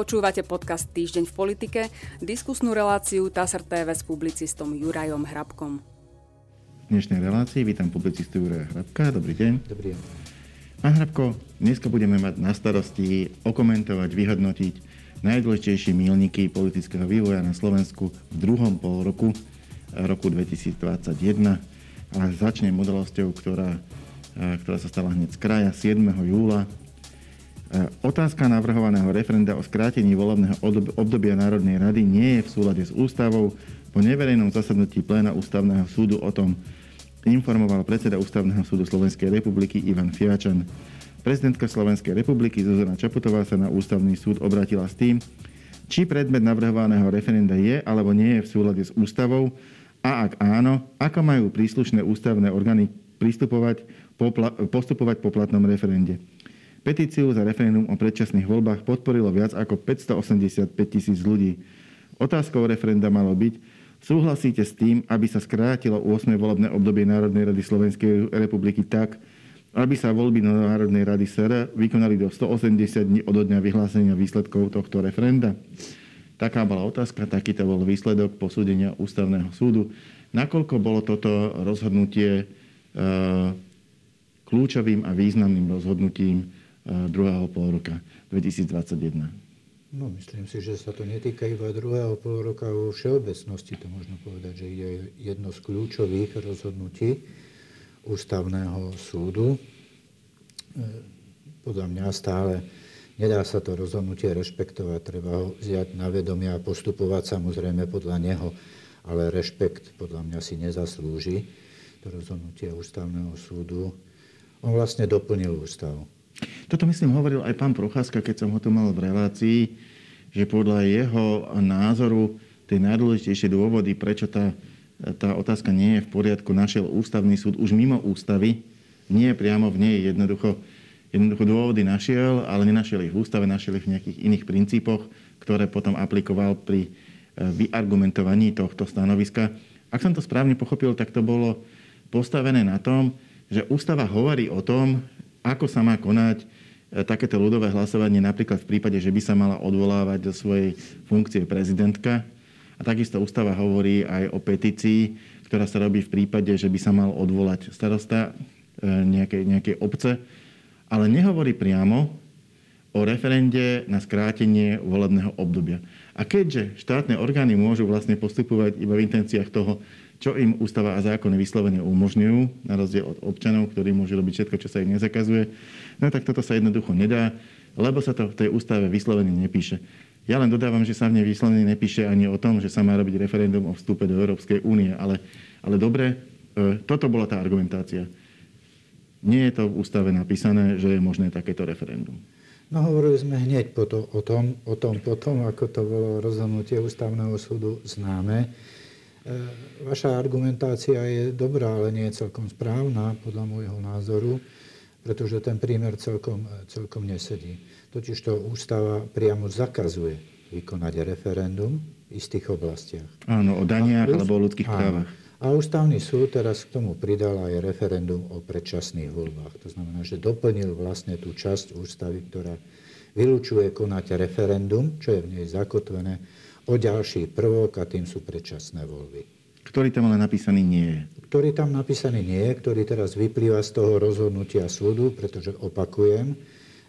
Počúvate podcast Týždeň v politike, diskusnú reláciu TASR TV s publicistom Jurajom Hrabkom. V dnešnej relácii vítam publicistu Juraja Hrabka. Dobrý deň. Dobrý deň. Pán Hrabko, dneska budeme mať na starosti okomentovať, vyhodnotiť najdôležitejšie mílniky politického vývoja na Slovensku v druhom pol roku roku 2021. A začnem udalosťou, ktorá, ktorá sa stala hneď z kraja 7. júla E, otázka navrhovaného referenda o skrátení volebného obdobia Národnej rady nie je v súlade s ústavou. Po neverejnom zasadnutí pléna Ústavného súdu o tom informoval predseda Ústavného súdu Slovenskej republiky Ivan Fiačan. Prezidentka Slovenskej republiky Zuzana Čaputová sa na Ústavný súd obratila s tým, či predmet navrhovaného referenda je alebo nie je v súlade s ústavou a ak áno, ako majú príslušné ústavné orgány pristupovať, postupovať po platnom referende. Petíciu za referendum o predčasných voľbách podporilo viac ako 585 tisíc ľudí. Otázkou referenda malo byť, súhlasíte s tým, aby sa skrátilo 8. volebné obdobie Národnej rady Slovenskej republiky tak, aby sa voľby do Národnej rady SR vykonali do 180 dní od dňa vyhlásenia výsledkov tohto referenda? Taká bola otázka, takýto bol výsledok posúdenia Ústavného súdu. Nakoľko bolo toto rozhodnutie e, kľúčovým a významným rozhodnutím druhého pol roka 2021. No, myslím si, že sa to netýka iba druhého pol roka vo všeobecnosti. To možno povedať, že ide jedno z kľúčových rozhodnutí ústavného súdu. E, podľa mňa stále nedá sa to rozhodnutie rešpektovať, treba ho vziať na vedomie a postupovať samozrejme podľa neho, ale rešpekt podľa mňa si nezaslúži to rozhodnutie ústavného súdu. On vlastne doplnil ústav. Toto myslím hovoril aj pán Procházka, keď som ho tu mal v relácii, že podľa jeho názoru tie najdôležitejšie dôvody, prečo tá, tá otázka nie je v poriadku, našiel ústavný súd už mimo ústavy, nie priamo v nej jednoducho, jednoducho dôvody našiel, ale nenašiel ich v ústave, našiel ich v nejakých iných princípoch, ktoré potom aplikoval pri e, vyargumentovaní tohto stanoviska. Ak som to správne pochopil, tak to bolo postavené na tom, že ústava hovorí o tom, ako sa má konať e, takéto ľudové hlasovanie napríklad v prípade, že by sa mala odvolávať do svojej funkcie prezidentka. A takisto ústava hovorí aj o petícii, ktorá sa robí v prípade, že by sa mal odvolať starosta e, nejakej, nejakej obce, ale nehovorí priamo o referende na skrátenie volebného obdobia. A keďže štátne orgány môžu vlastne postupovať iba v intenciách toho, čo im ústava a zákony vyslovene umožňujú, na rozdiel od občanov, ktorí môžu robiť všetko, čo sa im nezakazuje, no tak toto sa jednoducho nedá, lebo sa to v tej ústave vyslovene nepíše. Ja len dodávam, že sa v nej vyslovene nepíše ani o tom, že sa má robiť referendum o vstupe do Európskej únie, ale, ale dobre, e, toto bola tá argumentácia. Nie je to v ústave napísané, že je možné takéto referendum. No hovorili sme hneď po o, tom, o tom potom, ako to bolo rozhodnutie ústavného súdu známe. E, vaša argumentácia je dobrá, ale nie je celkom správna, podľa môjho názoru, pretože ten prímer celkom, celkom nesedí. Totiž to ústava priamo zakazuje vykonať referendum v istých oblastiach. Áno, o daniach a, alebo o ľudských áno. právach. A ústavný súd teraz k tomu pridal aj referendum o predčasných voľbách. To znamená, že doplnil vlastne tú časť ústavy, ktorá vylúčuje konať referendum, čo je v nej zakotvené, o ďalší prvok a tým sú predčasné voľby. Ktorý tam ale napísaný nie je. Ktorý tam napísaný nie je, ktorý teraz vyplýva z toho rozhodnutia súdu, pretože opakujem,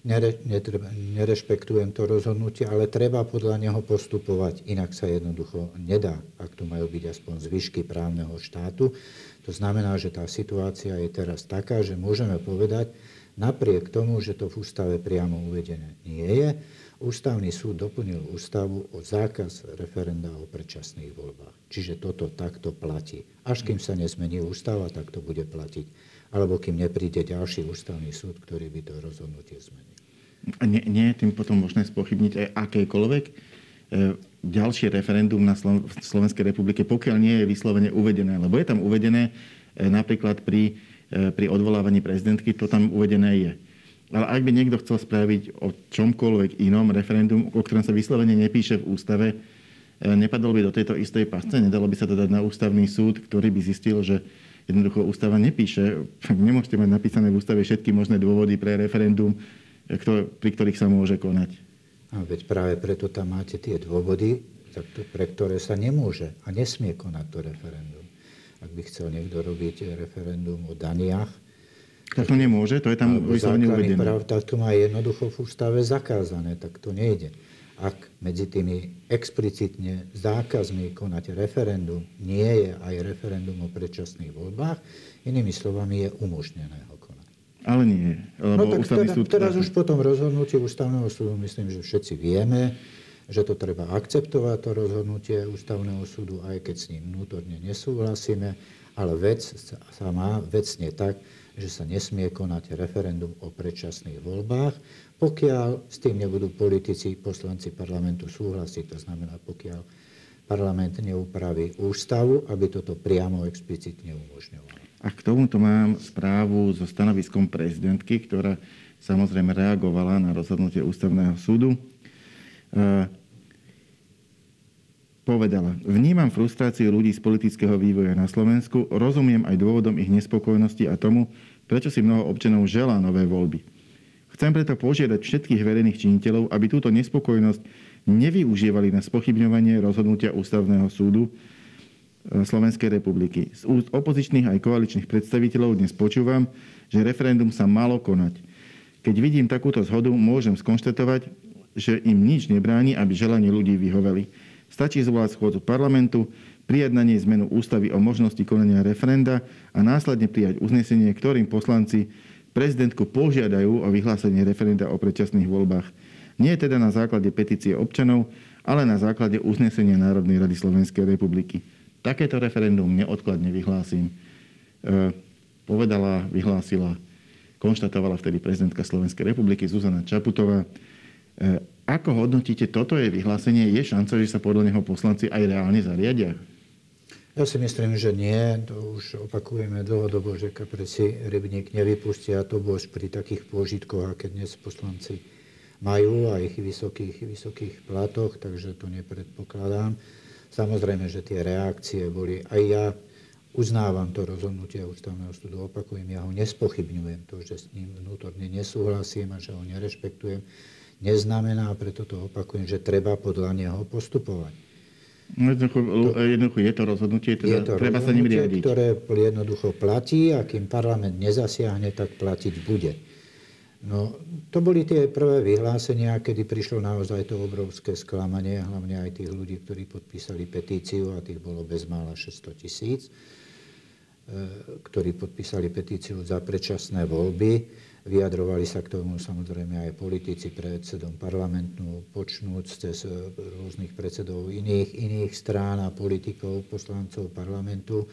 nere, netreba, nerešpektujem to rozhodnutie, ale treba podľa neho postupovať, inak sa jednoducho nedá, ak tu majú byť aspoň zvyšky právneho štátu. To znamená, že tá situácia je teraz taká, že môžeme povedať, napriek tomu, že to v ústave priamo uvedené nie je, Ústavný súd doplnil ústavu o zákaz referenda o predčasných voľbách. Čiže toto takto platí. Až kým sa nezmení ústava, tak to bude platiť. Alebo kým nepríde ďalší ústavný súd, ktorý by to rozhodnutie zmenil. A nie, nie je tým potom možné spochybniť aj akékoľvek e, ďalšie referendum na Slovenskej republike, pokiaľ nie je vyslovene uvedené. Lebo je tam uvedené e, napríklad pri, pri odvolávaní prezidentky, to tam uvedené je ale ak by niekto chcel spraviť o čomkoľvek inom referendum, o ktorom sa vyslovene nepíše v ústave, e, nepadol by do tejto istej pasce, nedalo by sa to dať na ústavný súd, ktorý by zistil, že jednoducho ústava nepíše. Nemôžete mať napísané v ústave všetky možné dôvody pre referendum, e, pri ktorých sa môže konať. A veď práve preto tam máte tie dôvody, pre ktoré sa nemôže a nesmie konať to referendum. Ak by chcel niekto robiť referendum o daniach, tak to nemôže, to je tam vyslovene uvedené. Práv, tak to má jednoducho v ústave zakázané, tak to nejde. Ak medzi tými explicitne zákazmi konať referendum nie je aj referendum o predčasných voľbách, inými slovami je umožnené ho konať. Ale nie, lebo no, tak ústavný teda, súd... Teraz už potom rozhodnutie ústavného súdu, myslím, že všetci vieme, že to treba akceptovať, to rozhodnutie ústavného súdu, aj keď s ním vnútorne nesúhlasíme, ale vec sa má vecne tak, že sa nesmie konať referendum o predčasných voľbách, pokiaľ s tým nebudú politici, poslanci parlamentu súhlasiť. To znamená, pokiaľ parlament neupraví ústavu, aby toto priamo explicitne umožňoval. A k tomuto mám správu so stanoviskom prezidentky, ktorá samozrejme reagovala na rozhodnutie ústavného súdu. E, povedala, vnímam frustráciu ľudí z politického vývoja na Slovensku, rozumiem aj dôvodom ich nespokojnosti a tomu, prečo si mnoho občanov želá nové voľby. Chcem preto požiadať všetkých verejných činiteľov, aby túto nespokojnosť nevyužívali na spochybňovanie rozhodnutia Ústavného súdu e, Slovenskej republiky. Z úst opozičných aj koaličných predstaviteľov dnes počúvam, že referendum sa malo konať. Keď vidím takúto zhodu, môžem skonštatovať, že im nič nebráni, aby želanie ľudí vyhoveli. Stačí zvolať schôdzu parlamentu, prijať na nej zmenu ústavy o možnosti konania referenda a následne prijať uznesenie, ktorým poslanci prezidentku požiadajú o vyhlásenie referenda o predčasných voľbách. Nie teda na základe petície občanov, ale na základe uznesenia Národnej rady Slovenskej republiky. Takéto referendum neodkladne vyhlásim. E, povedala, vyhlásila, konštatovala vtedy prezidentka Slovenskej republiky Zuzana Čaputová. E, ako hodnotíte, toto je vyhlásenie? Je šanca, že sa podľa neho poslanci aj reálne zariadia? Ja si myslím, že nie. To už opakujeme dlhodobo, že kapreci rybník nevypustia to bož pri takých pôžitkoch, aké dnes poslanci majú a ich vysokých, vysokých platoch, takže to nepredpokladám. Samozrejme, že tie reakcie boli aj ja uznávam to rozhodnutie ústavného súdu, opakujem, ja ho nespochybňujem, to, že s ním vnútorne nesúhlasím a že ho nerešpektujem neznamená, preto to opakujem, že treba podľa neho postupovať. No jednoducho, jednoducho je to rozhodnutie, teda je to treba sa ním riadiť. ktoré jednoducho platí a kým parlament nezasiahne, tak platiť bude. No, to boli tie prvé vyhlásenia, kedy prišlo naozaj to obrovské sklamanie, hlavne aj tých ľudí, ktorí podpísali petíciu, a tých bolo bezmála 600 tisíc, e, ktorí podpísali petíciu za predčasné voľby. Vyjadrovali sa k tomu samozrejme aj politici predsedom parlamentu, počnúc cez e, rôznych predsedov iných, iných strán a politikov, poslancov parlamentu.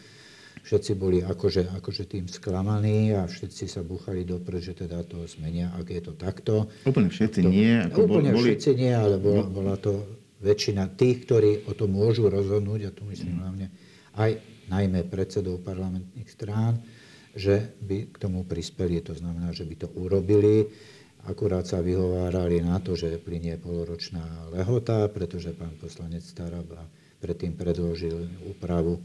Všetci boli akože, akože tým sklamaní a všetci sa búchali do že teda to zmenia, ak je to takto. Úplne všetci to, nie. Ako úplne boli... všetci nie, ale bola, no. bola to väčšina tých, ktorí o tom môžu rozhodnúť, a tu myslím hlavne aj najmä predsedov parlamentných strán, že by k tomu prispeli, to znamená, že by to urobili. Akurát sa vyhovárali na to, že plinie poloročná lehota, pretože pán poslanec Staraba predtým predložil úpravu,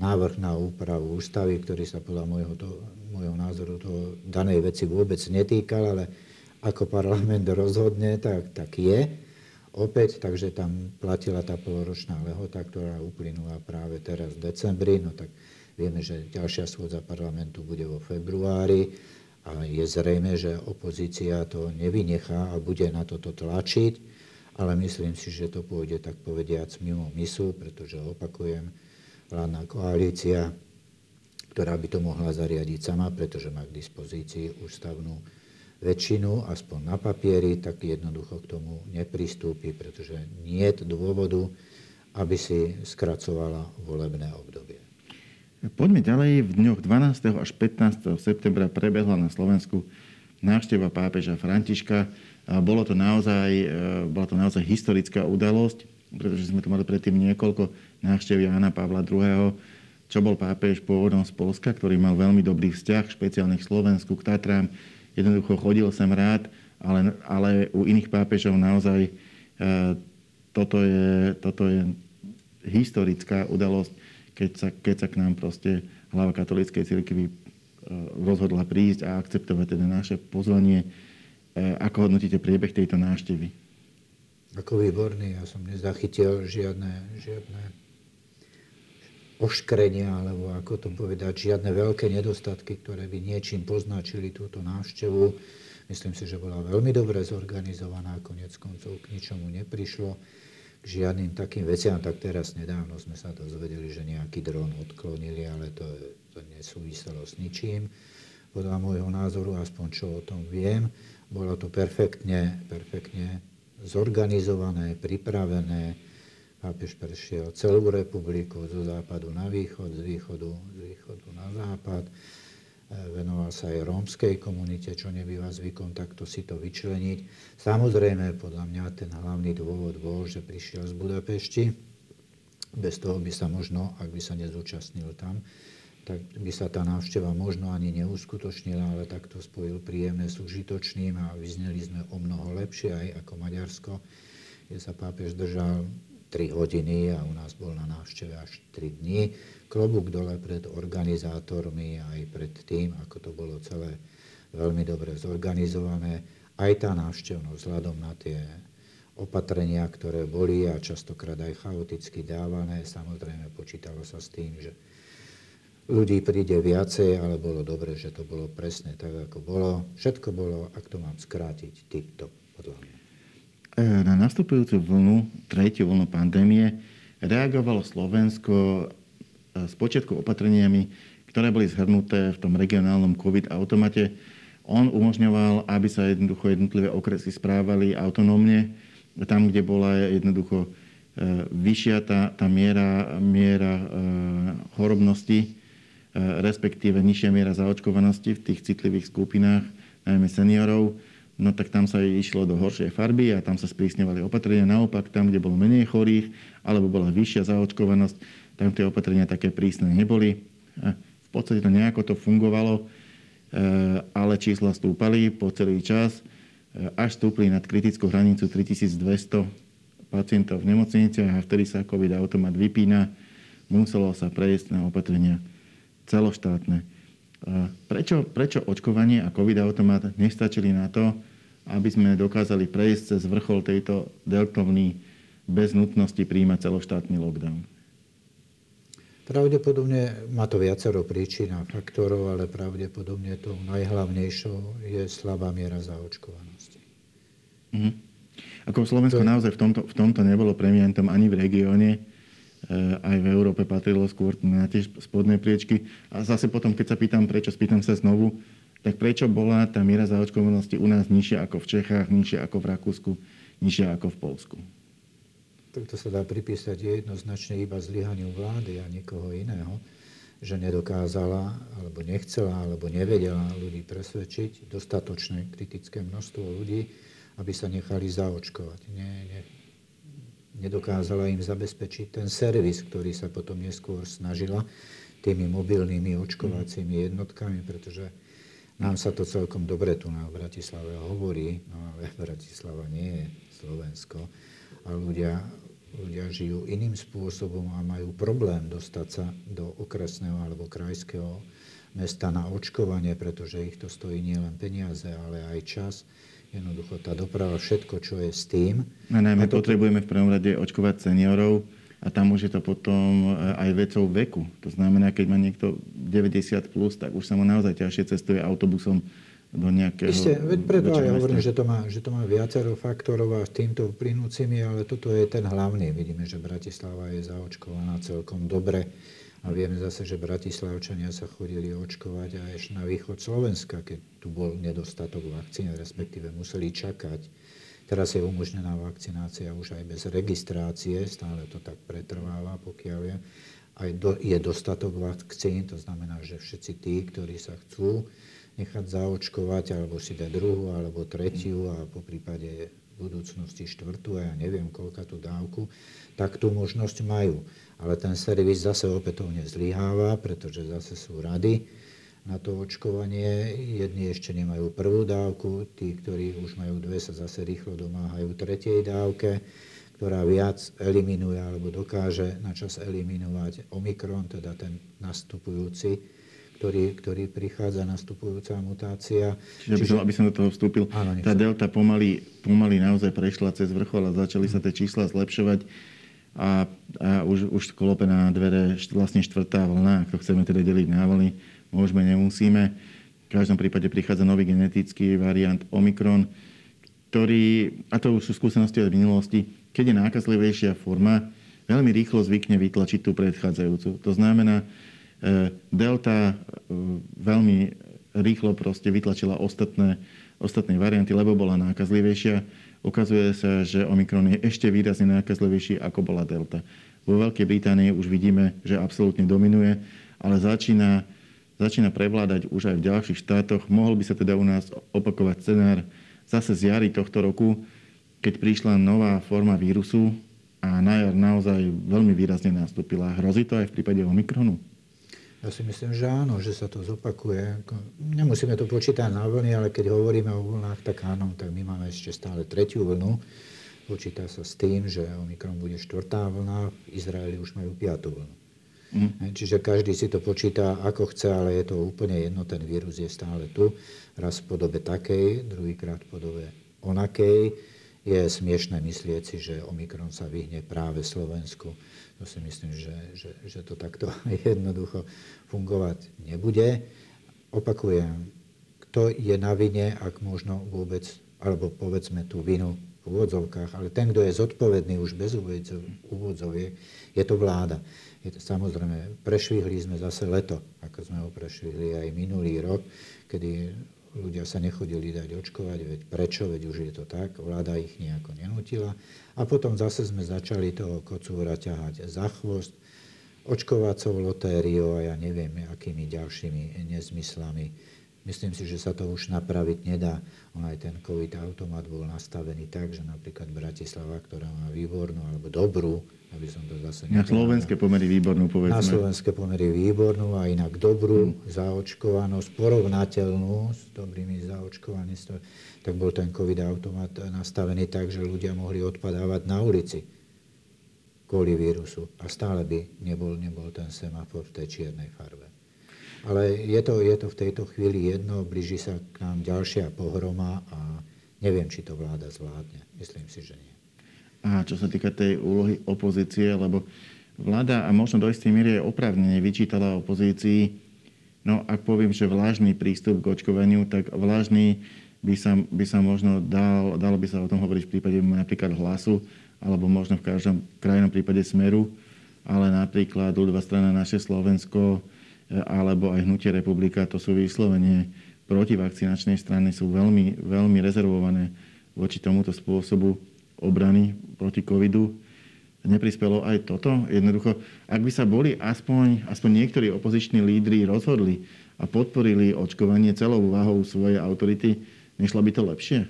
návrh na úpravu ústavy, ktorý sa podľa môjho, to, môjho názoru to danej veci vôbec netýkal, ale ako parlament rozhodne, tak, tak je opäť, takže tam platila tá poloročná lehota, ktorá uplynula práve teraz v decembri, no tak Vieme, že ďalšia schôdza parlamentu bude vo februári a je zrejme, že opozícia to nevynechá a bude na toto tlačiť, ale myslím si, že to pôjde tak povediac mimo misu, pretože opakujem, vládna koalícia, ktorá by to mohla zariadiť sama, pretože má k dispozícii ústavnú väčšinu, aspoň na papieri, tak jednoducho k tomu nepristúpi, pretože nie je dôvodu, aby si skracovala volebné obdobie. Poďme ďalej. V dňoch 12. až 15. septembra prebehla na Slovensku návšteva pápeža Františka. Bolo to naozaj, e, bola to naozaj historická udalosť, pretože sme tu mali predtým niekoľko návštev Jána Pavla II., čo bol pápež pôvodom z Polska, ktorý mal veľmi dobrý vzťah, špeciálne k Slovensku, k Tatrám. Jednoducho chodil sem rád, ale, ale u iných pápežov naozaj e, toto je, toto je historická udalosť keď sa, keď sa k nám proste hlava katolíckej cirkvi e, rozhodla prísť a akceptovať teda naše pozvanie. E, ako hodnotíte priebeh tejto návštevy? Ako výborný, ja som nezachytil žiadne, žiadne oškrenia, alebo ako to povedať, žiadne veľké nedostatky, ktoré by niečím poznačili túto návštevu. Myslím si, že bola veľmi dobre zorganizovaná, konec koncov k ničomu neprišlo žiadnym takým veciam, tak teraz nedávno sme sa dozvedeli, že nejaký dron odklonili, ale to, to nesúviselo s ničím. Podľa môjho názoru, aspoň čo o tom viem, bolo to perfektne, perfektne zorganizované, pripravené. Pápež prešiel celú republiku zo západu na východ, z východu, z východu na západ. Venoval sa aj rómskej komunite, čo nebýva zvykom takto si to vyčleniť. Samozrejme, podľa mňa ten hlavný dôvod bol, že prišiel z Budapešti. Bez toho by sa možno, ak by sa nezúčastnil tam, tak by sa tá návšteva možno ani neuskutočnila, ale takto spojil príjemné s užitočným a vyzneli sme o mnoho lepšie aj ako Maďarsko, kde sa pápež držal 3 hodiny a u nás bol na návšteve až 3 dní. Klobúk dole pred organizátormi aj pred tým, ako to bolo celé veľmi dobre zorganizované. Aj tá návštevnosť vzhľadom na tie opatrenia, ktoré boli a častokrát aj chaoticky dávané. Samozrejme počítalo sa s tým, že ľudí príde viacej, ale bolo dobre, že to bolo presne tak, ako bolo. Všetko bolo, ak to mám skrátiť, tip-top, podľa mňa. E, na nastupujúcu vlnu, tretiu vlnu pandémie, reagovalo Slovensko e, s počiatku opatreniami, ktoré boli zhrnuté v tom regionálnom COVID-automate. On umožňoval, aby sa jednoducho jednotlivé okresy správali autonómne, tam, kde bola jednoducho e, vyššia tá, tá miera, miera chorobnosti, respektíve nižšia miera zaočkovanosti v tých citlivých skupinách, najmä seniorov, no tak tam sa išlo do horšej farby a tam sa sprísňovali opatrenia. Naopak, tam, kde bolo menej chorých alebo bola vyššia zaočkovanosť, tam tie opatrenia také prísne neboli. V podstate to nejako to fungovalo, e, ale čísla stúpali po celý čas, e, až stúpli nad kritickú hranicu 3200 pacientov v nemocniciach a vtedy sa COVID automat vypína. Muselo sa prejsť na opatrenia celoštátne. Prečo, prečo očkovanie a COVID-automat nestačili na to, aby sme dokázali prejsť cez vrchol tejto deltovny bez nutnosti príjmať celoštátny lockdown? Pravdepodobne má to viacero príčin a faktorov, ale pravdepodobne to najhlavnejšou je slabá miera zaočkovanosti. Mhm. Ako Slovensko to... naozaj v tomto, v tomto nebolo premiantom ani v regióne, Eh, aj v Európe patrilo skôr na tie spodné priečky. A zase potom, keď sa pýtam, prečo, spýtam sa znovu, tak prečo bola tá miera zaočkovanosti u nás nižšia ako v Čechách, nižšia ako v Rakúsku, nižšia ako v Polsku? Tak sa dá pripísať jednoznačne iba zlyhaniu vlády a nikoho iného, že nedokázala, alebo nechcela, alebo nevedela ľudí presvedčiť, dostatočné kritické množstvo ľudí, aby sa nechali zaočkovať. Nie, nie, nedokázala im zabezpečiť ten servis, ktorý sa potom neskôr snažila tými mobilnými očkovacími jednotkami, pretože nám sa to celkom dobre tu na Bratislave hovorí, no ale Bratislava nie je Slovensko. A ľudia, ľudia žijú iným spôsobom a majú problém dostať sa do okresného alebo krajského mesta na očkovanie, pretože ich to stojí nielen peniaze, ale aj čas. Jednoducho tá doprava, všetko, čo je s tým. A najmä a to... potrebujeme v prvom rade očkovať seniorov a tam už je to potom eh, aj vecou veku. To znamená, keď má niekto 90 plus, tak už sa mu naozaj ťažšie cestuje autobusom do nejakého... Isté, veď preto ja hovorím, že to, má, že to má viacero faktorov a týmto plynúcimi, ale toto je ten hlavný. Vidíme, že Bratislava je zaočkovaná celkom dobre a vieme zase, že Bratislavčania sa chodili očkovať aj na východ Slovenska, keď tu bol nedostatok vakcín, respektíve museli čakať. Teraz je umožnená vakcinácia už aj bez registrácie, stále to tak pretrváva, pokiaľ je. Aj do, je dostatok vakcín, to znamená, že všetci tí, ktorí sa chcú nechať zaočkovať, alebo si dať druhú, alebo tretiu a po prípade budúcnosti štvrtú a ja neviem, koľka tú dávku, tak tú možnosť majú ale ten servis zase opätovne zlyháva, pretože zase sú rady na to očkovanie. Jedni ešte nemajú prvú dávku, tí, ktorí už majú dve, sa zase rýchlo domáhajú tretej dávke, ktorá viac eliminuje alebo dokáže načas eliminovať Omikron, teda ten nastupujúci ktorý, ktorý prichádza, nastupujúca mutácia. Čiže, Čiže aby som do toho vstúpil, áno, tá delta pomaly pomaly naozaj prešla cez vrchol a začali sa tie čísla zlepšovať a, a už, už na dvere vlastne štvrtá vlna, ak to chceme teda deliť na vlny, môžeme, nemusíme. V každom prípade prichádza nový genetický variant Omikron, ktorý, a to už sú skúsenosti od minulosti, keď je nákazlivejšia forma, veľmi rýchlo zvykne vytlačiť tú predchádzajúcu. To znamená, e, delta e, veľmi rýchlo proste vytlačila ostatné, ostatné varianty, lebo bola nákazlivejšia. Ukazuje sa, že Omikron je ešte výrazne nákazlivejší, ako bola delta. Vo Veľkej Británii už vidíme, že absolútne dominuje, ale začína, začína prevládať už aj v ďalších štátoch. Mohol by sa teda u nás opakovať scenár zase z jary tohto roku, keď prišla nová forma vírusu a na jar naozaj veľmi výrazne nastúpila. Hrozí to aj v prípade Omikronu? Ja si myslím, že áno, že sa to zopakuje. Nemusíme to počítať na vlny, ale keď hovoríme o vlnách, tak áno, tak my máme ešte stále tretiu vlnu. Počíta sa s tým, že Omikron bude štvrtá vlna, v Izraeli už majú piatú vlnu. Mm. Čiže každý si to počíta ako chce, ale je to úplne jedno, ten vírus je stále tu. Raz v podobe takej, druhýkrát v podobe onakej. Je smiešné myslieť si, že Omikron sa vyhne práve Slovensku. To si myslím, že, že, že to takto jednoducho fungovať nebude. Opakujem, kto je na vine, ak možno vôbec, alebo povedzme tú vinu v úvodzovkách, ale ten, kto je zodpovedný už bez úvodzoviek, je to vláda. Je to, samozrejme, prešvihli sme zase leto, ako sme ho prešvihli aj minulý rok, kedy ľudia sa nechodili dať očkovať, veď prečo, veď už je to tak, vláda ich nejako nenutila. A potom zase sme začali toho kocúra ťahať za chvost, očkovacou lotériou a ja neviem, akými ďalšími nezmyslami. Myslím si, že sa to už napraviť nedá. On aj ten COVID automat bol nastavený tak, že napríklad Bratislava, ktorá má výbornú alebo dobrú aby som to zase... Na slovenské pomery výbornú, povedzme. Na slovenské pomery výbornú a inak dobrú hmm. zaočkovanosť, porovnateľnú s dobrými zaočkovanými, tak bol ten COVID-automat nastavený tak, že ľudia mohli odpadávať na ulici kvôli vírusu. A stále by nebol, nebol ten semafor v tej čiernej farbe. Ale je to, je to v tejto chvíli jedno, blíži sa k nám ďalšia pohroma a neviem, či to vláda zvládne. Myslím si, že nie a čo sa týka tej úlohy opozície, lebo vláda a možno do istej miery opravnene vyčítala opozícii, no ak poviem, že vlážny prístup k očkovaniu, tak vlážny by sa, by sa možno dal, dalo by sa o tom hovoriť v prípade napríklad hlasu, alebo možno v každom krajnom prípade smeru, ale napríklad ľudová strana naše Slovensko alebo aj hnutie republika, to sú vyslovene protivakcinačnej strany, sú veľmi, veľmi rezervované voči tomuto spôsobu obrany proti covidu, neprispelo aj toto? Jednoducho, ak by sa boli aspoň, aspoň niektorí opoziční lídry rozhodli a podporili očkovanie celou váhou svojej autority, nešlo by to lepšie?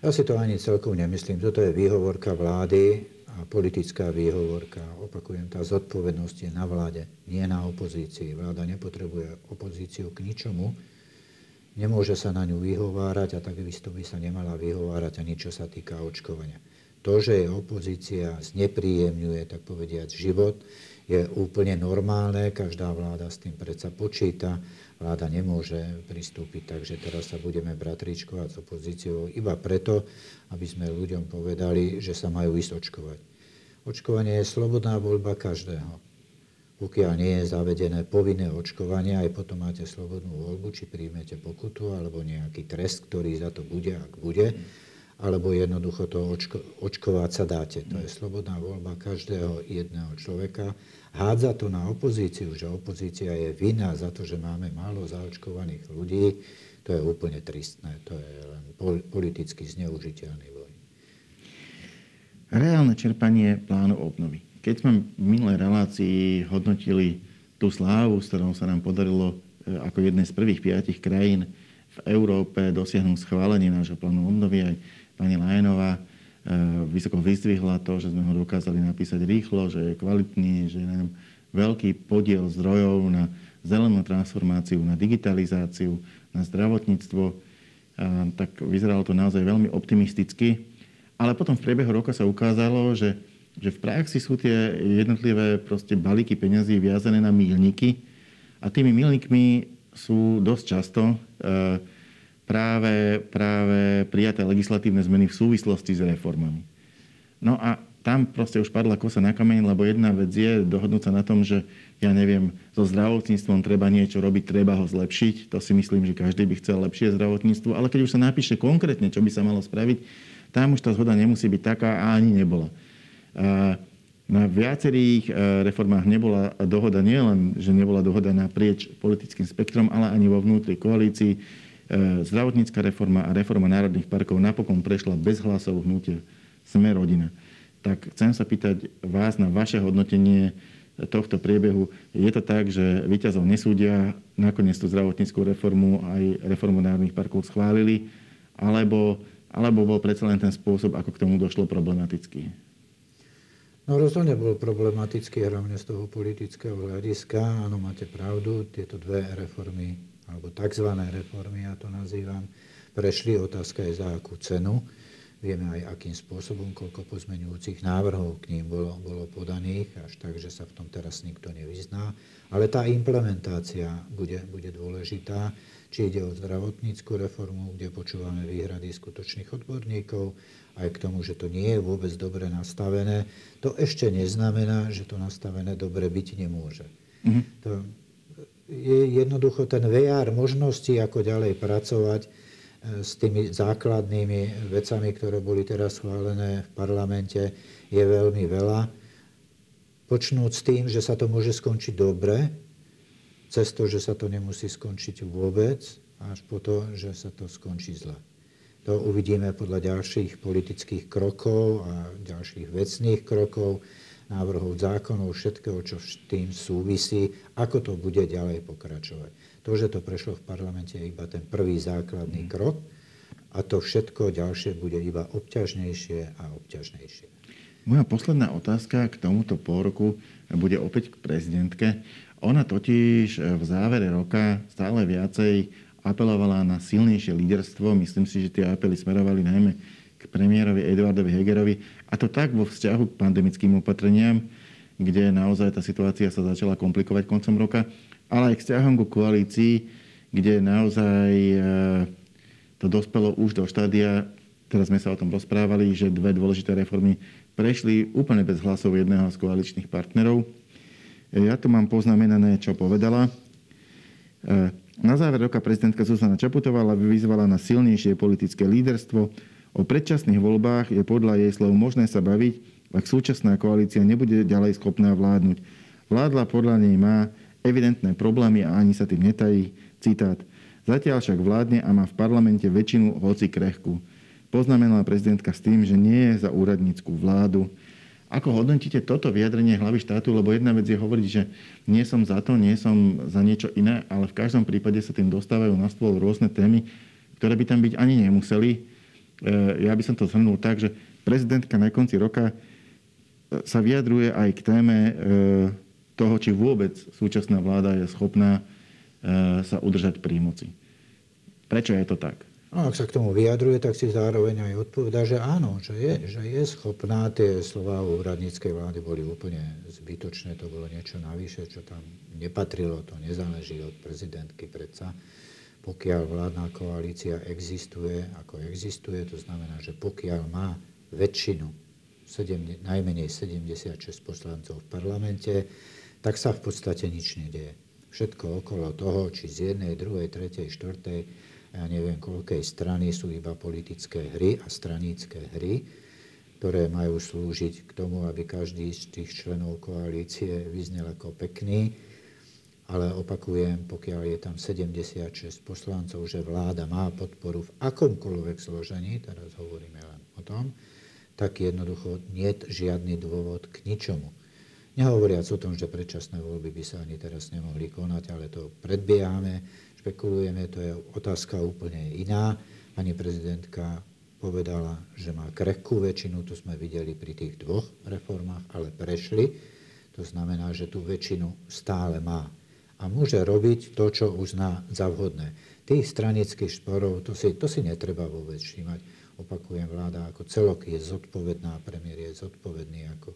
Ja si to ani celkom nemyslím. Toto je výhovorka vlády a politická výhovorka. Opakujem, tá zodpovednosť je na vláde, nie na opozícii. Vláda nepotrebuje opozíciu k ničomu Nemôže sa na ňu vyhovárať a takisto by sa nemala vyhovárať ani čo sa týka očkovania. To, že je opozícia znepríjemňuje, tak povediať, život, je úplne normálne, každá vláda s tým predsa počíta. Vláda nemôže pristúpiť tak, že teraz sa budeme bratričkovať s opozíciou iba preto, aby sme ľuďom povedali, že sa majú ísť očkovať. Očkovanie je slobodná voľba každého pokiaľ nie je zavedené povinné očkovanie, aj potom máte slobodnú voľbu, či príjmete pokutu alebo nejaký trest, ktorý za to bude, ak bude, alebo jednoducho to očko, očkovať sa dáte. To je slobodná voľba každého jedného človeka. Hádza to na opozíciu, že opozícia je vinná za to, že máme málo zaočkovaných ľudí, to je úplne tristné. To je len politicky zneužiteľný boj. Reálne čerpanie plánu obnovy. Keď sme v minulej relácii hodnotili tú slávu, s ktorou sa nám podarilo e, ako jednej z prvých piatich krajín v Európe dosiahnuť schválenie nášho plánu obnovy, aj pani Lajenová e, vysoko vyzdvihla to, že sme ho dokázali napísať rýchlo, že je kvalitný, že je veľký podiel zdrojov na zelenú transformáciu, na digitalizáciu, na zdravotníctvo, tak vyzeralo to naozaj veľmi optimisticky. Ale potom v priebehu roka sa ukázalo, že že v praxi sú tie jednotlivé proste balíky peňazí viazané na milníky a tými milníkmi sú dosť často e, práve, práve prijaté legislatívne zmeny v súvislosti s reformami. No a tam proste už padla kosa na kameň, lebo jedna vec je dohodnúť sa na tom, že ja neviem, so zdravotníctvom treba niečo robiť, treba ho zlepšiť. To si myslím, že každý by chcel lepšie zdravotníctvo. Ale keď už sa napíše konkrétne, čo by sa malo spraviť, tam už tá zhoda nemusí byť taká a ani nebola. Na viacerých e, reformách nebola dohoda nielen, že nebola dohoda naprieč politickým spektrom, ale ani vo vnútri koalícii. E, zdravotnícka reforma a reforma národných parkov napokon prešla bez hlasov hnutia Sme rodina tak chcem sa pýtať vás na vaše hodnotenie tohto priebehu. Je to tak, že výťazov nesúdia, nakoniec tú zdravotníckú reformu aj reformu národných parkov schválili, alebo, alebo bol predsa len ten spôsob, ako k tomu došlo problematický? No rozhodne bol problematický hlavne z toho politického hľadiska. Áno, máte pravdu, tieto dve reformy, alebo tzv. reformy, ja to nazývam, prešli. Otázka je za akú cenu. Vieme aj, akým spôsobom, koľko pozmeňujúcich návrhov k ním bolo, bolo podaných, až tak, že sa v tom teraz nikto nevyzná. Ale tá implementácia bude, bude dôležitá, či ide o zdravotníckú reformu, kde počúvame výhrady skutočných odborníkov, aj k tomu, že to nie je vôbec dobre nastavené. To ešte neznamená, že to nastavené dobre byť nemôže. Mm-hmm. To je jednoducho ten VR možností, ako ďalej pracovať, s tými základnými vecami, ktoré boli teraz schválené v parlamente, je veľmi veľa. Počnúť s tým, že sa to môže skončiť dobre, cez to, že sa to nemusí skončiť vôbec, až po to, že sa to skončí zle. To uvidíme podľa ďalších politických krokov a ďalších vecných krokov, návrhov zákonov, všetkého, čo s tým súvisí, ako to bude ďalej pokračovať. To, že to prešlo v parlamente, je iba ten prvý základný mm. krok a to všetko ďalšie bude iba obťažnejšie a obťažnejšie. Moja posledná otázka k tomuto pôroku bude opäť k prezidentke. Ona totiž v závere roka stále viacej apelovala na silnejšie líderstvo. Myslím si, že tie apely smerovali najmä k premiérovi Eduardovi Hegerovi. A to tak vo vzťahu k pandemickým opatreniam, kde naozaj tá situácia sa začala komplikovať koncom roka, ale aj k vzťahom ku koalícii, kde naozaj e, to dospelo už do štádia, teraz sme sa o tom rozprávali, že dve dôležité reformy prešli úplne bez hlasov jedného z koaličných partnerov. E, ja tu mám poznamenané, čo povedala. E, na záver roka prezidentka Zuzana Čaputová vyzvala na silnejšie politické líderstvo. O predčasných voľbách je podľa jej slov možné sa baviť, ak súčasná koalícia nebude ďalej schopná vládnuť. Vládla podľa nej má evidentné problémy a ani sa tým netají. Citát. Zatiaľ však vládne a má v parlamente väčšinu hoci krehku. Poznamenala prezidentka s tým, že nie je za úradníckú vládu. Ako hodnotíte toto vyjadrenie hlavy štátu? Lebo jedna vec je hovoriť, že nie som za to, nie som za niečo iné, ale v každom prípade sa tým dostávajú na stôl rôzne témy, ktoré by tam byť ani nemuseli. E, ja by som to zhrnul tak, že prezidentka na konci roka sa vyjadruje aj k téme e, toho, či vôbec súčasná vláda je schopná sa udržať pri moci. Prečo je to tak? No, ak sa k tomu vyjadruje, tak si zároveň aj odpoveda, že áno, že je, že je schopná. Tie slova o úradníckej vlády boli úplne zbytočné, to bolo niečo navyše, čo tam nepatrilo, to nezáleží od prezidentky predsa. Pokiaľ vládna koalícia existuje, ako existuje, to znamená, že pokiaľ má väčšinu, 7, najmenej 76 poslancov v parlamente, tak sa v podstate nič nedieje. Všetko okolo toho, či z jednej, druhej, tretej, štvrtej, ja neviem koľkej strany sú iba politické hry a stranícke hry, ktoré majú slúžiť k tomu, aby každý z tých členov koalície vyznel ako pekný. Ale opakujem, pokiaľ je tam 76 poslancov, že vláda má podporu v akomkoľvek zložení, teraz hovoríme len o tom, tak jednoducho nie je žiadny dôvod k ničomu. Nehovoriac o tom, že predčasné voľby by sa ani teraz nemohli konať, ale to predbiehame, špekulujeme, to je otázka úplne iná. Pani prezidentka povedala, že má krehkú väčšinu, to sme videli pri tých dvoch reformách, ale prešli. To znamená, že tú väčšinu stále má. A môže robiť to, čo uzná za vhodné. Tých stranických šporov, to si, to si netreba vôbec všímať. Opakujem, vláda ako celok je zodpovedná, premiér je zodpovedný ako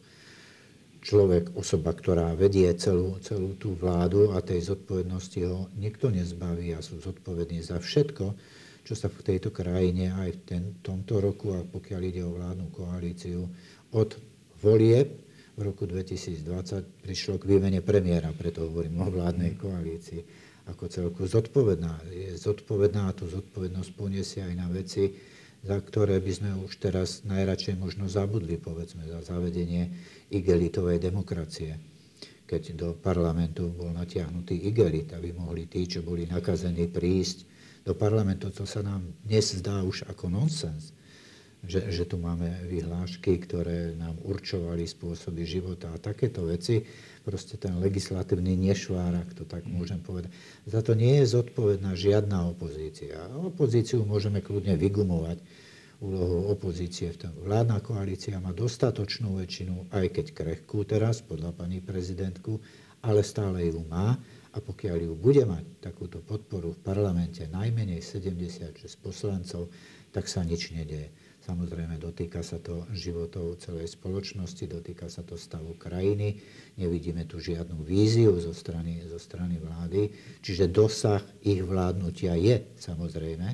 človek, osoba, ktorá vedie celú, celú tú vládu a tej zodpovednosti ho nikto nezbaví a sú zodpovední za všetko, čo sa v tejto krajine aj v ten, tomto roku, a pokiaľ ide o vládnu koalíciu, od volieb v roku 2020 prišlo k výmene premiéra, preto hovorím o vládnej koalícii ako celku zodpovedná. Je zodpovedná a tú zodpovednosť poniesie aj na veci, za ktoré by sme už teraz najradšej možno zabudli, povedzme, za zavedenie igelitovej demokracie. Keď do parlamentu bol natiahnutý igelit, aby mohli tí, čo boli nakazení, prísť do parlamentu, to sa nám dnes zdá už ako nonsens že, že tu máme vyhlášky, ktoré nám určovali spôsoby života a takéto veci. Proste ten legislatívny nešvár, ak to tak môžem povedať. Za to nie je zodpovedná žiadna opozícia. Opozíciu môžeme kľudne vygumovať úlohu opozície v tom. Vládna koalícia má dostatočnú väčšinu, aj keď krehkú teraz, podľa pani prezidentku, ale stále ju má. A pokiaľ ju bude mať takúto podporu v parlamente najmenej 76 poslancov, tak sa nič nedieje. Samozrejme, dotýka sa to životov celej spoločnosti, dotýka sa to stavu krajiny. Nevidíme tu žiadnu víziu zo strany, zo strany vlády. Čiže dosah ich vládnutia je samozrejme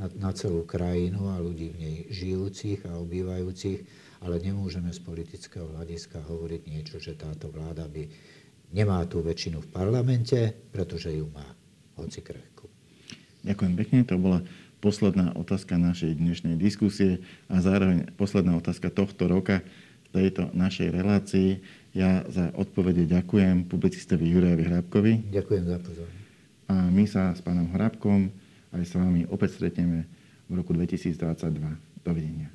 na, na celú krajinu a ľudí v nej žijúcich a obývajúcich, ale nemôžeme z politického hľadiska hovoriť niečo, že táto vláda by nemá tú väčšinu v parlamente, pretože ju má, hoci krehku. Ďakujem pekne, to bola posledná otázka našej dnešnej diskusie a zároveň posledná otázka tohto roka tejto našej relácii. Ja za odpovede ďakujem publicistovi Jurajovi Hrabkovi. Ďakujem za pozornosť. A my sa s pánom Hrabkom aj s vami opäť stretneme v roku 2022. Dovidenia.